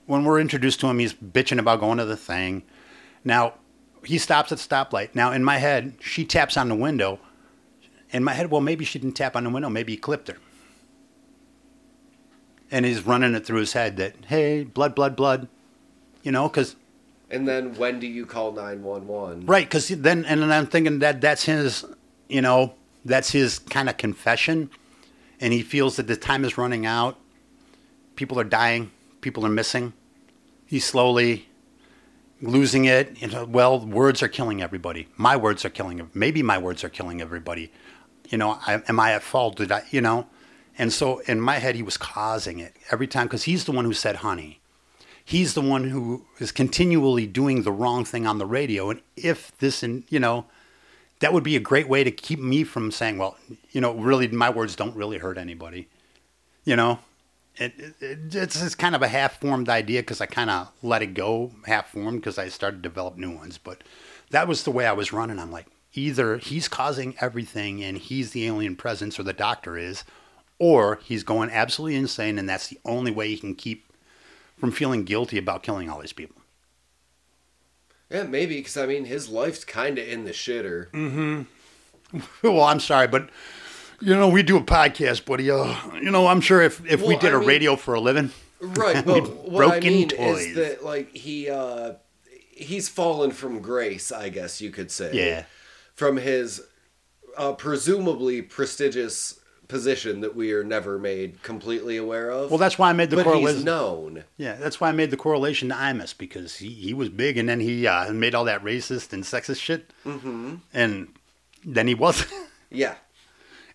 [SPEAKER 1] when we're introduced to him, he's bitching about going to the thing. Now he stops at the stoplight. Now in my head, she taps on the window. In my head, well, maybe she didn't tap on the window. Maybe he clipped her. And he's running it through his head that hey, blood, blood, blood. You know, because
[SPEAKER 2] And then when do you call nine one one?
[SPEAKER 1] Right, because then, and then I'm thinking that that's his, you know, that's his kind of confession, and he feels that the time is running out. People are dying. People are missing. He's slowly losing it. You know, well, words are killing everybody. My words are killing. Maybe my words are killing everybody. You know, I, am I at fault? Did I? You know, and so in my head, he was causing it every time because he's the one who said honey. He's the one who is continually doing the wrong thing on the radio. And if this, and you know, that would be a great way to keep me from saying, well, you know, really, my words don't really hurt anybody. You know, it, it, it's, it's kind of a half-formed idea because I kind of let it go half-formed because I started to develop new ones. But that was the way I was running. I'm like, either he's causing everything and he's the alien presence, or the doctor is, or he's going absolutely insane, and that's the only way he can keep from feeling guilty about killing all these people.
[SPEAKER 2] Yeah, maybe because I mean his life's kind of in the shitter.
[SPEAKER 1] Mm. [LAUGHS] well, I'm sorry, but you know we do a podcast, buddy. Uh, you know, I'm sure if if we did
[SPEAKER 2] I
[SPEAKER 1] a
[SPEAKER 2] mean-
[SPEAKER 1] radio for a living,
[SPEAKER 2] Right, [LAUGHS] but what I
[SPEAKER 1] broken
[SPEAKER 2] mean
[SPEAKER 1] toys.
[SPEAKER 2] is that like he uh he's fallen from grace, I guess you could say.
[SPEAKER 1] Yeah.
[SPEAKER 2] From his uh, presumably prestigious position that we are never made completely aware of.
[SPEAKER 1] well, that's why I made the
[SPEAKER 2] but he's
[SPEAKER 1] correlation.
[SPEAKER 2] known.
[SPEAKER 1] Yeah, that's why I made the correlation to Imus because he, he was big and then he uh, made all that racist and sexist shit, mm-hmm. and then he wasn't. [LAUGHS]
[SPEAKER 2] Yeah.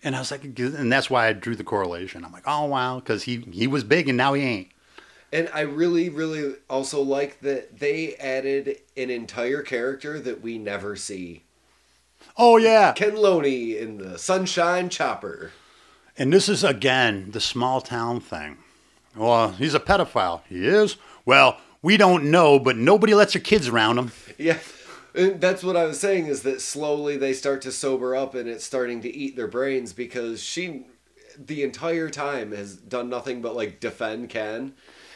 [SPEAKER 1] And I was like, and that's why I drew the correlation. I'm like, oh wow, because he he was big and now he ain't.
[SPEAKER 2] And I really, really also like that they added an entire character that we never see.
[SPEAKER 1] Oh yeah,
[SPEAKER 2] Ken Loney in the Sunshine Chopper.
[SPEAKER 1] And this is again the small town thing. Well, he's a pedophile. He is. Well, we don't know, but nobody lets their kids around him. [LAUGHS]
[SPEAKER 2] Yeah. And that's what I was saying is that slowly they start to sober up and it's starting to eat their brains because she the entire time has done nothing but like defend Ken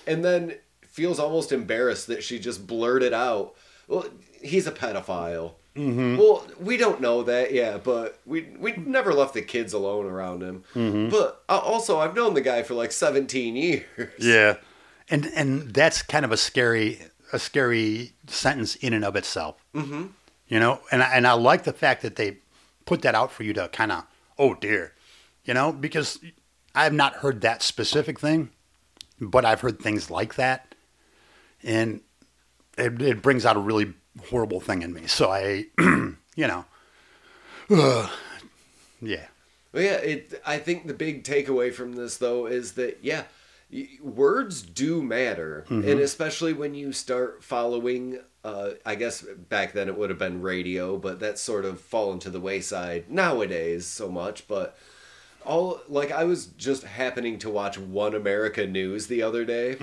[SPEAKER 2] and then feels almost embarrassed that she just blurted out, well, he's a pedophile. Mm-hmm. Well, we don't know that, yeah, but we we never left the kids alone around him. But uh, also, I've known the guy for like 17 years.
[SPEAKER 1] Yeah, and and that's kind of a scary a scary sentence in and of itself. Mm-hmm. You know, and I, and I like the fact that they put that out for you to kind of oh dear, you know, because I've not heard that specific thing, but I've heard things like that, and it, it brings out a really horrible thing in me. So I, [CLEARS THROAT] you know, [SIGHS] yeah.
[SPEAKER 2] Well, yeah, it. I think the big takeaway from this, though, is that yeah, words do matter, and especially when you start following. Uh, I guess back then it would have been radio, but that's sort of fallen to the wayside nowadays so much. But all like I was just happening to watch One America News the other day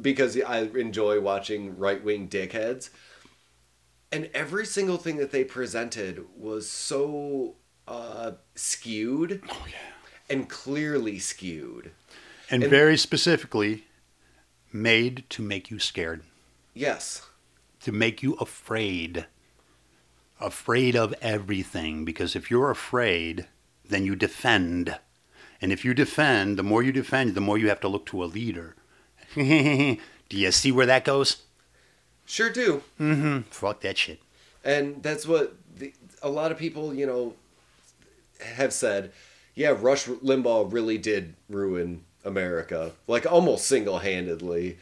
[SPEAKER 2] because I enjoy watching right wing dickheads and every single thing that they presented was so uh, skewed
[SPEAKER 1] Oh yeah.
[SPEAKER 2] and clearly skewed.
[SPEAKER 1] And,
[SPEAKER 2] And-
[SPEAKER 1] very specifically, made to make you scared.
[SPEAKER 2] Yes,
[SPEAKER 1] to make you afraid. Afraid of everything. Because if you're afraid, then you defend. And if you defend, the more you defend, the more you have to look to a leader. [LAUGHS] Do you see where that goes?
[SPEAKER 2] Sure do.
[SPEAKER 1] Mm-hmm. Fuck that shit.
[SPEAKER 2] And that's what the, a lot of people, you know, have said. Yeah, Rush Limbaugh really did ruin America, like almost single handedly.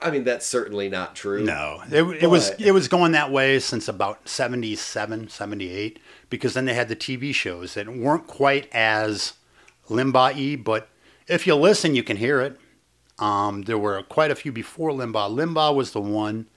[SPEAKER 2] I mean, that's certainly not true.
[SPEAKER 1] No, it, it was it was going that way since about 77, 78, because then they had the TV shows that weren't quite as Limbaugh-y, but if you listen, you can hear it. Um, there were quite a few before Limbaugh. Limbaugh was the one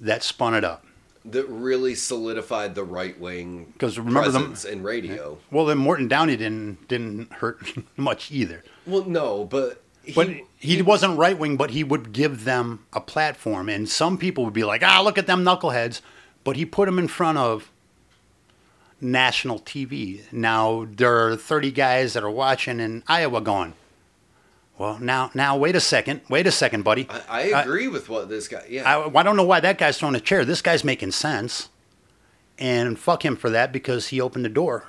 [SPEAKER 1] that spun it up.
[SPEAKER 2] That really solidified the right wing
[SPEAKER 1] 'Cause remember them-
[SPEAKER 2] presence in radio.
[SPEAKER 1] Well, then Morton Downey didn't didn't hurt [LAUGHS] much either.
[SPEAKER 2] Well, no, but he,
[SPEAKER 1] But he wasn't right wing, but he would give them a platform. And some people would be like, ah, look at them knuckleheads. But he put them in front of national TV. Now, there are 30 guys that are watching in Iowa going, well, now, now, wait a second. Wait a second, buddy.
[SPEAKER 2] I, I agree with what this guy. Yeah,
[SPEAKER 1] I, I don't know why that guy's throwing a chair. This guy's making sense. And fuck him for that because he opened the door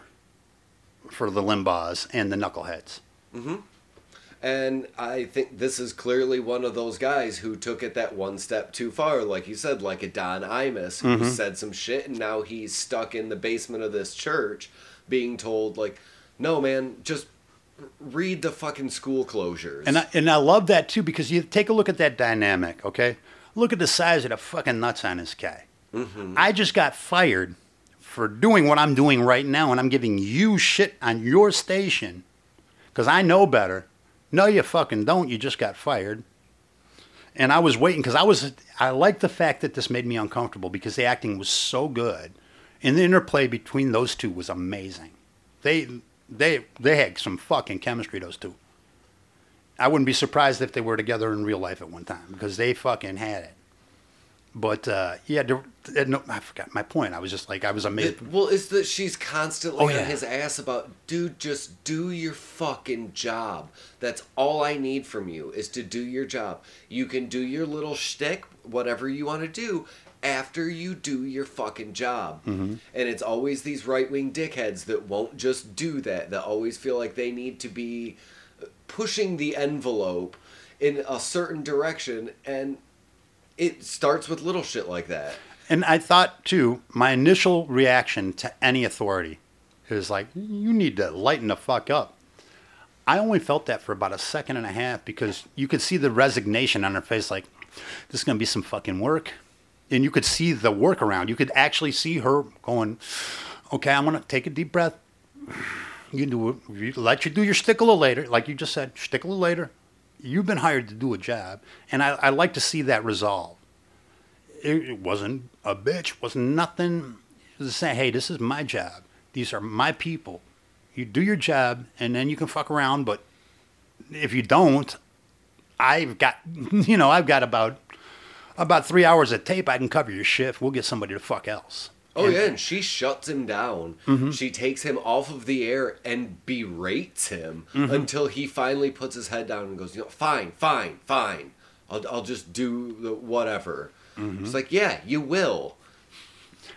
[SPEAKER 1] for the Limbaughs and the knuckleheads. Mm-hmm.
[SPEAKER 2] and I think this is clearly one of those guys who took it that one step too far, like you said, like a Don Imus who
[SPEAKER 1] Mm-hmm.
[SPEAKER 2] said some shit, and now he's stuck in the basement of this church, being told like, "No, man, just read the fucking school closures."
[SPEAKER 1] And I, and I love that too because you take a look at that dynamic, okay? Look at the size of the fucking nuts on this guy. Mm-hmm. I just got fired for doing what I'm doing right now, and I'm giving you shit on your station because I know better. No, you fucking don't. You just got fired. and I was waiting because I was I liked the fact that this made me uncomfortable because the acting was so good, and the interplay between those two was amazing. They they they had some fucking chemistry. Those two. I wouldn't be surprised if they were together in real life at one time because they fucking had it. But uh, yeah, there, uh, no, I forgot my point. I was just like I was amazed.
[SPEAKER 2] It- well, it's that she's constantly
[SPEAKER 1] Oh, yeah.
[SPEAKER 2] on his ass about, dude, just do your fucking job. That's all I need from you is to do your job. You can do your little shtick, whatever you want to do, after you do your fucking job.
[SPEAKER 1] Mm-hmm.
[SPEAKER 2] And it's always these right wing dickheads that won't just do that, that always feel like they need to be pushing the envelope in a certain direction. And it starts with little shit like that.
[SPEAKER 1] And I thought too, my initial reaction to any authority is like, you need to lighten the fuck up. I only felt that for about a second and a half because you could see the resignation on her face, like, this is going to be some fucking work. And you could see the workaround. You could actually see her going, okay, I'm to take a deep breath. You do it. Let you do your stick a little later, like you just said, stick a little later. You've been hired to do a job. And I, I like to see that resolve it, it wasn't a bitch, wasn't nothing. It was saying, hey, this is my job. These are my people. You do your job, and then you can fuck around. But if you don't, I've got, [LAUGHS] you know, I've got about about three hours of tape. I can cover your shift. We'll get somebody to fuck else.
[SPEAKER 2] Oh
[SPEAKER 1] And-
[SPEAKER 2] yeah, and she shuts him down. Mm-hmm. She takes him off of the air and berates him mm-hmm. until he finally puts his head down and goes, "You know, fine, fine, fine. I'll I'll just do whatever." Mm-hmm. It's like, "Yeah, you will."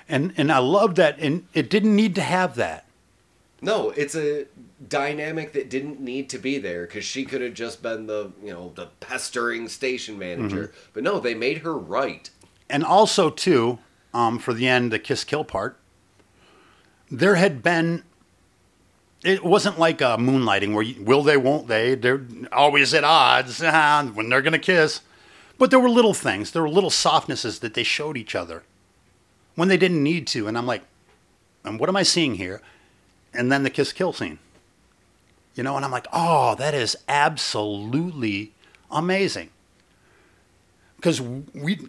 [SPEAKER 1] And and I love that. And it didn't need to have that.
[SPEAKER 2] No, it's a dynamic that didn't need to be there because she could have just been the you know the pestering station manager. But no, they made her right.
[SPEAKER 1] and also too, um, for the end, the kiss kill part, there had been. It wasn't like a moonlighting where you, will they, won't they? They're always at odds [LAUGHS] when they're gonna kiss, but there were little things. There were little softnesses that they showed each other when they didn't need to, and I'm like, and what am I seeing here? And then the kiss kill scene, you know, and I'm like, oh, that is absolutely amazing because we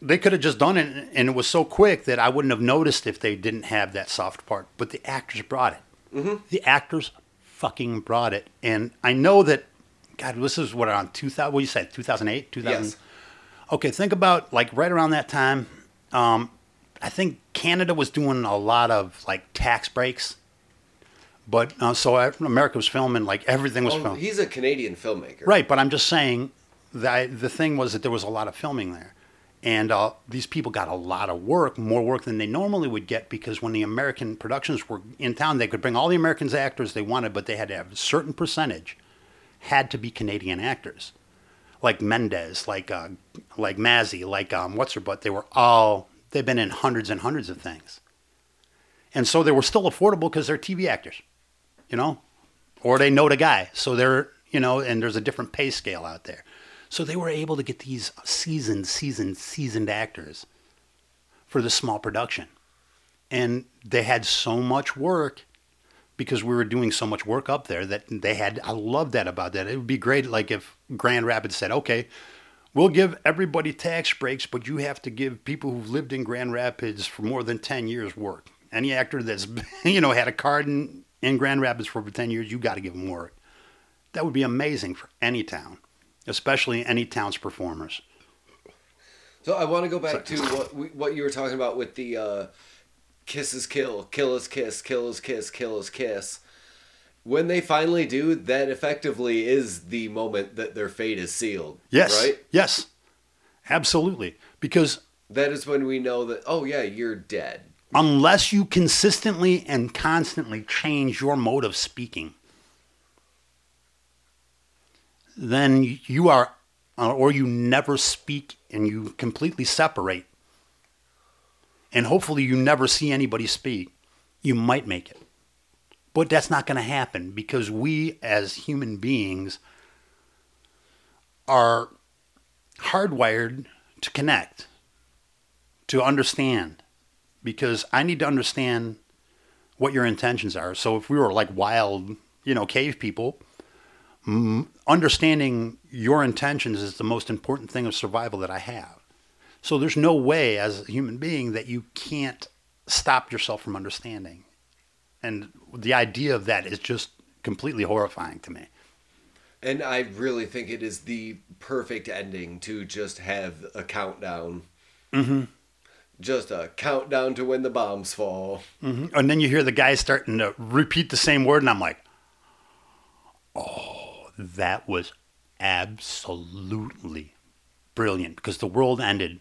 [SPEAKER 1] they could have just done it and it was so quick that I wouldn't have noticed if they didn't have that soft part. But the actors brought it. Mm-hmm. The actors fucking brought it. And I know that, God, this is what around 2000, what you said, 2008, 2000.
[SPEAKER 2] Yes.
[SPEAKER 1] Okay, think about like right around that time. Um, I think Canada was doing a lot of like tax breaks. But uh, so America was filming, like everything was
[SPEAKER 2] Oh,
[SPEAKER 1] filmed.
[SPEAKER 2] he's a Canadian filmmaker.
[SPEAKER 1] Right, but I'm just saying that the thing was that there was a lot of filming there. And uh, these people got a lot of work, more work than they normally would get, because when the American productions were in town, they could bring all the Americans actors they wanted, but they had to have a certain percentage had to be Canadian actors, like Mendez, like uh, like Mazzy, like um, what's her butt. They were all they've been in hundreds and hundreds of things, and so they were still affordable because they're TV actors, you know, or they know the guy, so they're you know, and there's a different pay scale out there. So they were able to get these seasoned, seasoned, seasoned actors for the small production. And they had so much work because we were doing so much work up there that they had I love that about that. It would be great like if Grand Rapids said, "Okay, we'll give everybody tax breaks, but you have to give people who've lived in Grand Rapids for more than 10 years work. Any actor that's [LAUGHS] you know had a card in, in Grand Rapids for over 10 years, you got to give them work." That would be amazing for any town, especially any town's performers.
[SPEAKER 2] So I want to go back to what we, what you were talking about with the uh, kiss is kill, kill is kiss, kill is kiss, kill is kiss. When they finally do, that effectively is the moment that their fate is sealed.
[SPEAKER 1] Yes.
[SPEAKER 2] Right?
[SPEAKER 1] Yes. Absolutely. Because
[SPEAKER 2] That is when we know that, oh, yeah, you're dead.
[SPEAKER 1] Unless you consistently and constantly change your mode of speaking, then you are, or you never speak and you completely separate. And hopefully you never see anybody speak. You might make it. But that's not going to happen because we as human beings are hardwired to connect, to understand because I need to understand what your intentions are. So if we were like wild, you know, cave people, understanding your intentions is the most important thing of survival that I have. So there's no way as a human being that you can't stop yourself from understanding. And the idea of that is just completely horrifying to me.
[SPEAKER 2] And I really think it is the perfect ending to just have a countdown. Mm-hmm. Just a countdown to when the bombs fall. Mm-hmm.
[SPEAKER 1] And then you hear the guy starting to repeat the same word, and I'm like, oh, that was absolutely brilliant because the world ended,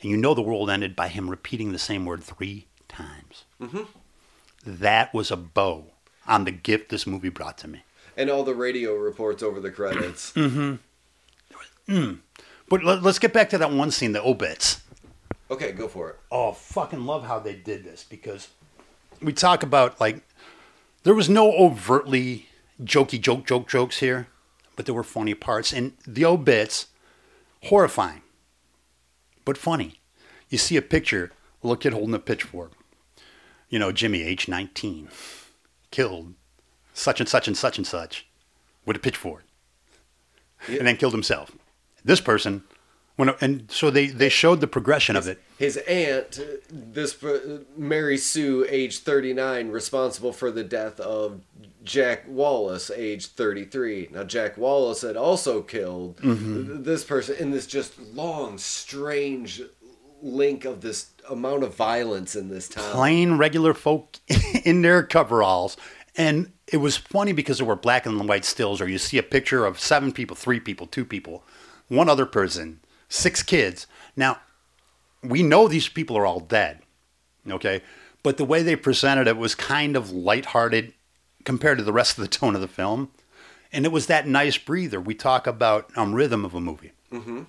[SPEAKER 1] and you know the world ended by him repeating the same word three times. Mm-hmm. That was a bow on the gift this movie brought to me.
[SPEAKER 2] And all the radio reports over the credits. [CLEARS THROAT] Mm-hmm. Mm.
[SPEAKER 1] But let, let's get back to that one scene, the obits.
[SPEAKER 2] Okay, go for it.
[SPEAKER 1] Oh, fucking love how they did this because we talk about like there was no overtly jokey joke joke jokes here, but there were funny parts and the obits horrifying, but funny. You see a picture, a little kid holding a pitchfork. You know, Jimmy, age 19, killed such and such and such and such with a pitchfork,
[SPEAKER 2] Yeah.
[SPEAKER 1] and then killed himself. This person, when and so they they showed the progression of it.
[SPEAKER 2] His aunt, this uh, Mary Sue, age 39, responsible for the death of Jack Wallace, age 33. Now, Jack Wallace had also killed
[SPEAKER 1] Mm-hmm.
[SPEAKER 2] this person in this just long, strange link of this amount of violence in this town.
[SPEAKER 1] plain regular folk [LAUGHS] in their coveralls. And it was funny because there were black and white stills, or you see a picture of seven people, three people, two people, one other person, six kids. Now, we know these people are all dead, okay? But the way they presented it was kind of lighthearted compared to the rest of the tone of the film. And it was that nice breather. We talk about um, rhythm of a movie. Mm-hmm.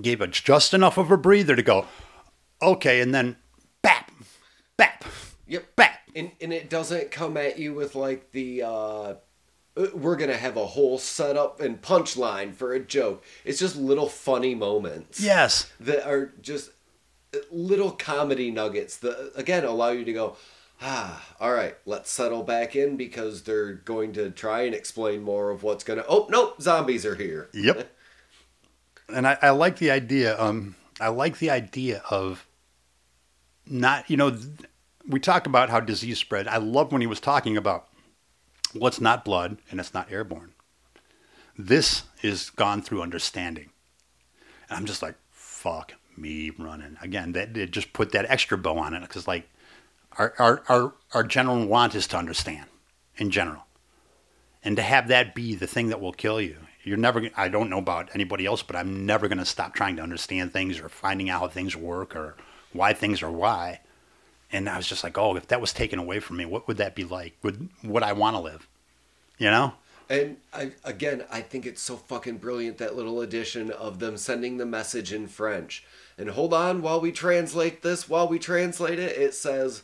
[SPEAKER 1] Gave it just enough of a breather to go, okay, and then bap, bap,
[SPEAKER 2] Yep.
[SPEAKER 1] bap.
[SPEAKER 2] And, and it doesn't come at you with like the uh, uh, we're gonna have a whole setup and punchline for a joke. It's just little funny moments
[SPEAKER 1] Yes.
[SPEAKER 2] that are just uh, little comedy nuggets that again allow you to go, ah, all right, let's settle back in because they're going to try and explain more of what's gonna. Oh nope, zombies are here.
[SPEAKER 1] Yep. [LAUGHS] and I, I like the idea. Um, I like the idea of not, you know, we talk about how disease spread. I love when he was talking about what's not blood and it's not airborne. This is gone through understanding. And I'm just like, fuck me running. Again, that just put that extra bow on it because, like, our, our, our, our general want is to understand in general and to have that be the thing that will kill you you're never i don't know about anybody else but i'm never going to stop trying to understand things or finding out how things work or why things are why and i was just like oh if that was taken away from me what would that be like would would i want to live you know
[SPEAKER 2] And I, again, I think it's so fucking brilliant that little addition of them sending the message in French. And hold on while we translate this. While we translate it, it says,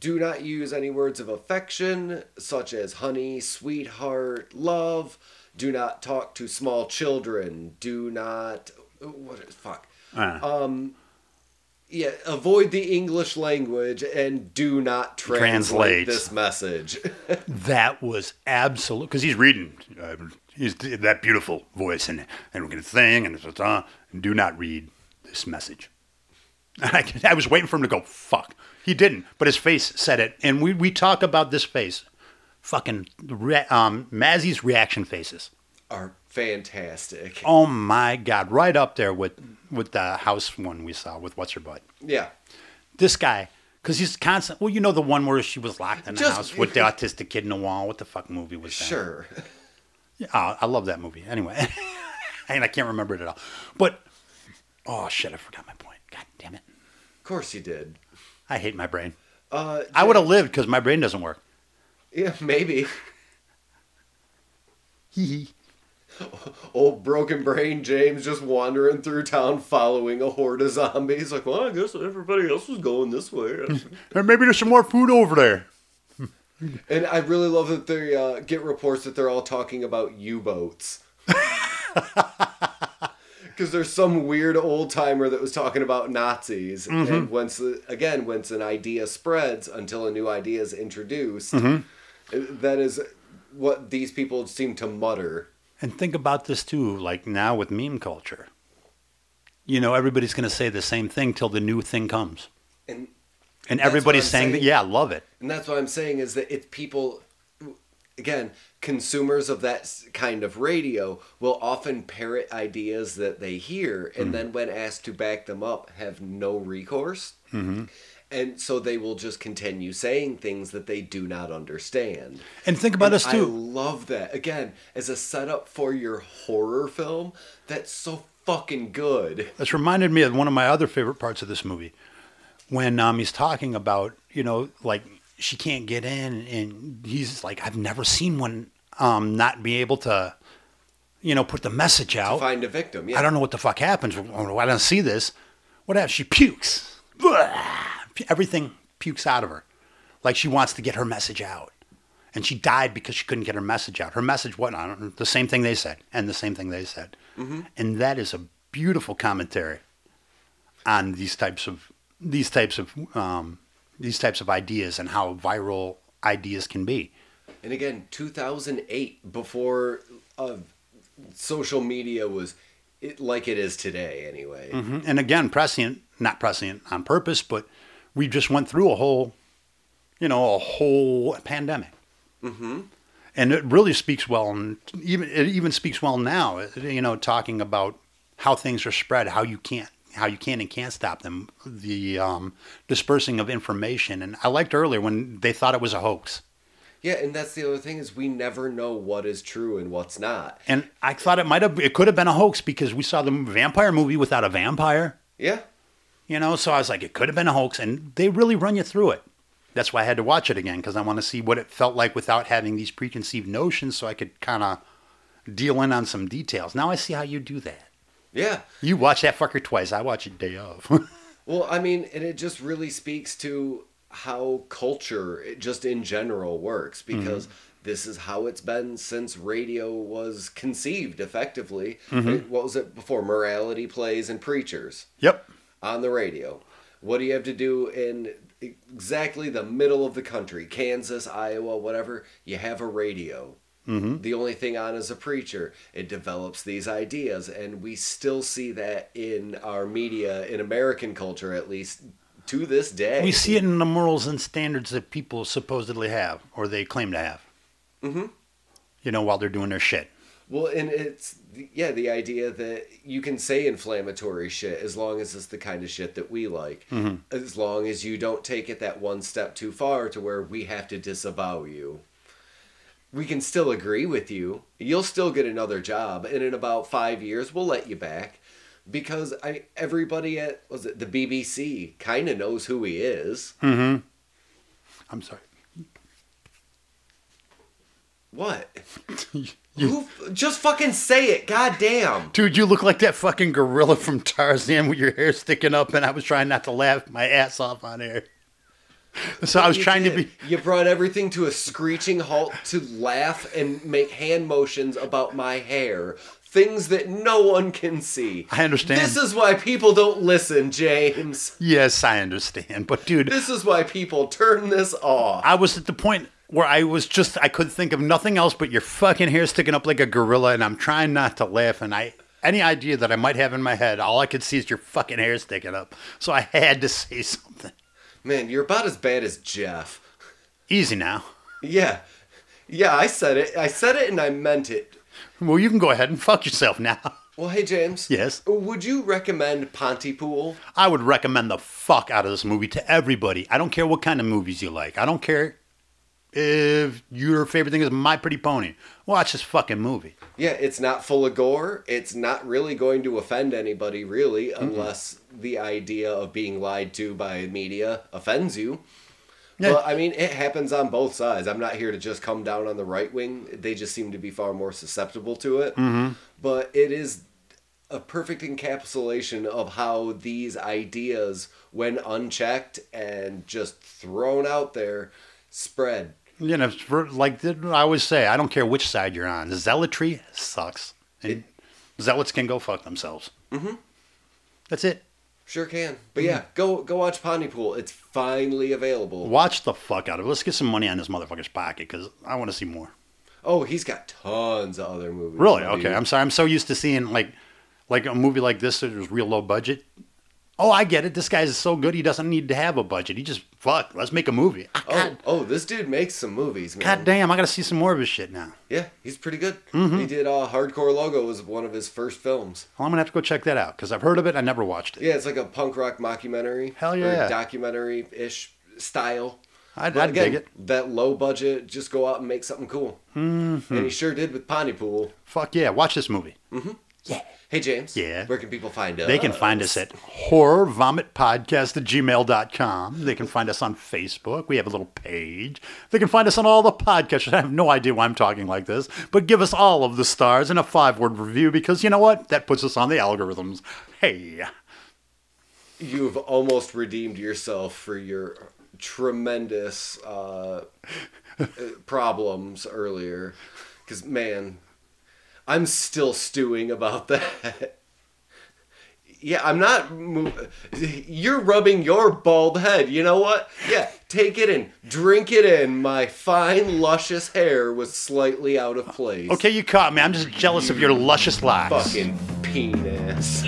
[SPEAKER 2] "Do not use any words of affection such as honey, sweetheart, love. Do not talk to small children. Do not what is fuck."
[SPEAKER 1] Uh,
[SPEAKER 2] Yeah, avoid the English language and do not translate
[SPEAKER 1] Translate.
[SPEAKER 2] this message. [LAUGHS]
[SPEAKER 1] that was absolute because he's reading. Uh, he's that beautiful voice and and we're going to sing and it's, uh, do not read this message. I, I was waiting for him to go fuck. He didn't but his face said it. And we, we talk about this face. Fucking re- um, Mazzy's reaction faces
[SPEAKER 2] Are fantastic.
[SPEAKER 1] oh my god right up there with with the house one we saw with what's her butt
[SPEAKER 2] Yeah.
[SPEAKER 1] this guy because he's constant well you know the one where she was locked in the
[SPEAKER 2] Just-
[SPEAKER 1] house with the [LAUGHS] autistic kid in the wall what the fuck movie was that
[SPEAKER 2] Sure.
[SPEAKER 1] Yeah, oh, I love that movie. Anyway, [LAUGHS] and I can't remember it at all. But oh shit, I forgot my point. God damn it!
[SPEAKER 2] Of course you did.
[SPEAKER 1] I hate my brain.
[SPEAKER 2] Uh,
[SPEAKER 1] I would have lived because my brain doesn't work.
[SPEAKER 2] Yeah, maybe. [LAUGHS]
[SPEAKER 1] Hee hee. [LAUGHS]
[SPEAKER 2] Old broken brain James just wandering through town following a horde of zombies. Like, well, I guess everybody else was going this way.
[SPEAKER 1] And maybe there's some more food over there. [LAUGHS]
[SPEAKER 2] and I really love that they uh, get reports that they're all talking about U boats. [LAUGHS] Because there's some weird old timer that was talking about Nazis, and once again, once an idea spreads until a new idea is introduced, that is what these people seem to mutter.
[SPEAKER 1] And think about this too, like now with meme culture. You know, everybody's going to say the same thing till the new thing comes.
[SPEAKER 2] And
[SPEAKER 1] And everybody's
[SPEAKER 2] I'm
[SPEAKER 1] saying that, yeah, love it.
[SPEAKER 2] And that's what I'm saying is that it's people, again, consumers of that kind of radio will often parrot ideas that they hear, and then when asked to back them up, have no recourse. Mm-hmm. And so they will just continue saying things that they do not understand.
[SPEAKER 1] And think about
[SPEAKER 2] And
[SPEAKER 1] us
[SPEAKER 2] I
[SPEAKER 1] too.
[SPEAKER 2] love that. Again, as a setup for your horror film, that's so fucking good.
[SPEAKER 1] This reminded me of one of my other favorite parts of this movie when um, he's talking about, you know, like she can't get in, and he's like, I've never seen one um, not be able to, you know, put the message out.
[SPEAKER 2] Find a victim. Yeah.
[SPEAKER 1] I don't know what the fuck happens. Oh, I don't see this. What happens? She pukes. [LAUGHS] Blah! Everything pukes out of her. Like she wants to get her message out. And she died because she couldn't get her message out. Her message, what? on the same thing they said, and the same thing they said. And that is a beautiful commentary on these types of these types of um, these types of ideas and how viral ideas can be.
[SPEAKER 2] And again, 2008, before uh, social media was it, like it is today, anyway.
[SPEAKER 1] Mhm. And again, prescient, not prescient on purpose, but we just went through a whole, you know, a whole pandemic. Mm-hmm. And it really speaks well, and even it even speaks well now. You know, talking about how things are spread, how you can't, how you can and can't stop them, the um, dispersing of information. And I liked earlier when they thought it was a hoax.
[SPEAKER 2] Yeah, and that's the other thing is we never know what is true and what's not.
[SPEAKER 1] And I thought it might have, it could have been a hoax because we saw the vampire movie without a vampire.
[SPEAKER 2] Yeah.
[SPEAKER 1] You know, so I was like, it could have been a hoax, and they really run you through it. That's why I had to watch it again because I want to see what it felt like without having these preconceived notions, so I could kind of deal in on some details. Now I see how you do that.
[SPEAKER 2] Yeah.
[SPEAKER 1] You watch that fucker twice. I watch it day of. [LAUGHS]
[SPEAKER 2] Well, I mean, and it just really speaks to how culture, just in general, works mm-hmm. because this is how it's been since radio was conceived effectively. Mm-hmm. It- what was it before? Morality plays and preachers
[SPEAKER 1] yep.
[SPEAKER 2] On the radio. What do you have to do in exactly the middle of the country, Kansas, Iowa, whatever? You have a radio.
[SPEAKER 1] Mm-hmm.
[SPEAKER 2] The only thing on is a preacher. It develops these ideas, and we still see that in our media, in American culture at least, to this day.
[SPEAKER 1] We see it in the morals and standards that people supposedly have, or they claim to have. Mm-hmm. You know, while they're doing their shit.
[SPEAKER 2] Well, and it's yeah, the idea that you can say inflammatory shit as long as it's the kind of shit that we like. Mm-hmm. As long as you don't take it that one step too far to where we have to disavow you. We can still agree with you. You'll still get another job, and in about five years, we'll let you back because I everybody at was it the BBC kind of knows who he is. Mm-hmm.
[SPEAKER 1] I'm sorry.
[SPEAKER 2] What? [LAUGHS]
[SPEAKER 1] You-
[SPEAKER 2] Who? Just fucking say it. God damn.
[SPEAKER 1] Dude, you look like that fucking gorilla from Tarzan with your hair sticking up, and I was trying not to laugh my ass off on air. So I was trying to be.
[SPEAKER 2] You brought everything to a screeching halt to laugh and make hand motions about my hair. Things that no one can see.
[SPEAKER 1] I understand.
[SPEAKER 2] This is why people don't listen, James.
[SPEAKER 1] Yes, I understand. But dude,
[SPEAKER 2] This is why people turn this off.
[SPEAKER 1] I was at the point where I was just I could think of nothing else but your fucking hair sticking up like a gorilla, and I'm trying not to laugh. And I any idea that I might have in my head, all I could see is your fucking hair sticking up. So I had to [LAUGHS] say something.
[SPEAKER 2] Man, you're about as bad as Jeff.
[SPEAKER 1] Easy now.
[SPEAKER 2] Yeah. Yeah, I said it. I said it and I meant it.
[SPEAKER 1] Well, you can go ahead and fuck yourself now. [LAUGHS]
[SPEAKER 2] Well, hey, James.
[SPEAKER 1] Yes.
[SPEAKER 2] Would you recommend Pontypool?
[SPEAKER 1] I would recommend the fuck out of this movie to everybody. I don't care what kind of movies you like. I don't care if your favorite thing is My Pretty Pony. Watch this fucking movie.
[SPEAKER 2] Yeah, it's not full of gore. It's not really going to offend anybody, really, unless the idea of being lied to by media offends you.
[SPEAKER 1] Yeah.
[SPEAKER 2] But I mean, it happens on both sides. I'm not here to just come down on the right wing. They just seem to be far more susceptible to it. Mm-hmm. But it is a perfect encapsulation of how these ideas, when unchecked and just thrown out there, spread.
[SPEAKER 1] You know, for, like I always say, I don't care which side you're on. Zealotry sucks. And zealots can go fuck themselves. Mm-hmm. That's it.
[SPEAKER 2] Sure can. But yeah, go go watch Pontypool. It's finally available.
[SPEAKER 1] Watch the fuck out of it. Let's get some money on this motherfucker's pocket because I want to see more.
[SPEAKER 2] Oh, he's got tons of other movies.
[SPEAKER 1] Really?
[SPEAKER 2] my
[SPEAKER 1] Okay.
[SPEAKER 2] dude.
[SPEAKER 1] I'm sorry. I'm so used to seeing like like a movie like this that was real low budget. Oh, I get it. This guy's so good he doesn't need to have a budget. He just fuck. Let's make a movie.
[SPEAKER 2] Oh,
[SPEAKER 1] God,
[SPEAKER 2] oh, this dude makes some movies, man.
[SPEAKER 1] God damn! I gotta see some more of his shit now.
[SPEAKER 2] Yeah, he's pretty good.
[SPEAKER 1] Mm-hmm.
[SPEAKER 2] He did uh, Hardcore Logo was one of his first films.
[SPEAKER 1] Well, I'm gonna have to go check that out because I've heard of it. I never watched it.
[SPEAKER 2] Yeah, it's like a punk rock mockumentary.
[SPEAKER 1] Hell yeah.
[SPEAKER 2] documentary ish style.
[SPEAKER 1] I'd,
[SPEAKER 2] But
[SPEAKER 1] I'd
[SPEAKER 2] again,
[SPEAKER 1] dig it.
[SPEAKER 2] That low budget, just go out and make something cool. Mm-hmm. And he sure did with Pontypool.
[SPEAKER 1] Fuck yeah! Watch this movie.
[SPEAKER 2] Hey, James.
[SPEAKER 1] Yeah.
[SPEAKER 2] Where can people find us?
[SPEAKER 1] They can find us at horrorvomitpodcast at gmail.com. They can find us on Facebook. We have a little page. They can find us on all the podcasts. [LAUGHS] I have no idea why I'm talking like this, but give us all of the stars and a five word review because you know what? That puts us on the algorithms. Hey.
[SPEAKER 2] You've almost redeemed yourself for your tremendous uh, [LAUGHS] uh, problems earlier. Because, man, I'm still stewing about that. Yeah, I'm not. Move- You're rubbing your bald head. You know what? Yeah, take it in, drink it in. My fine, luscious hair was slightly out of place.
[SPEAKER 1] Okay, you caught me. I'm just jealous of your luscious locks.
[SPEAKER 2] Fucking penis.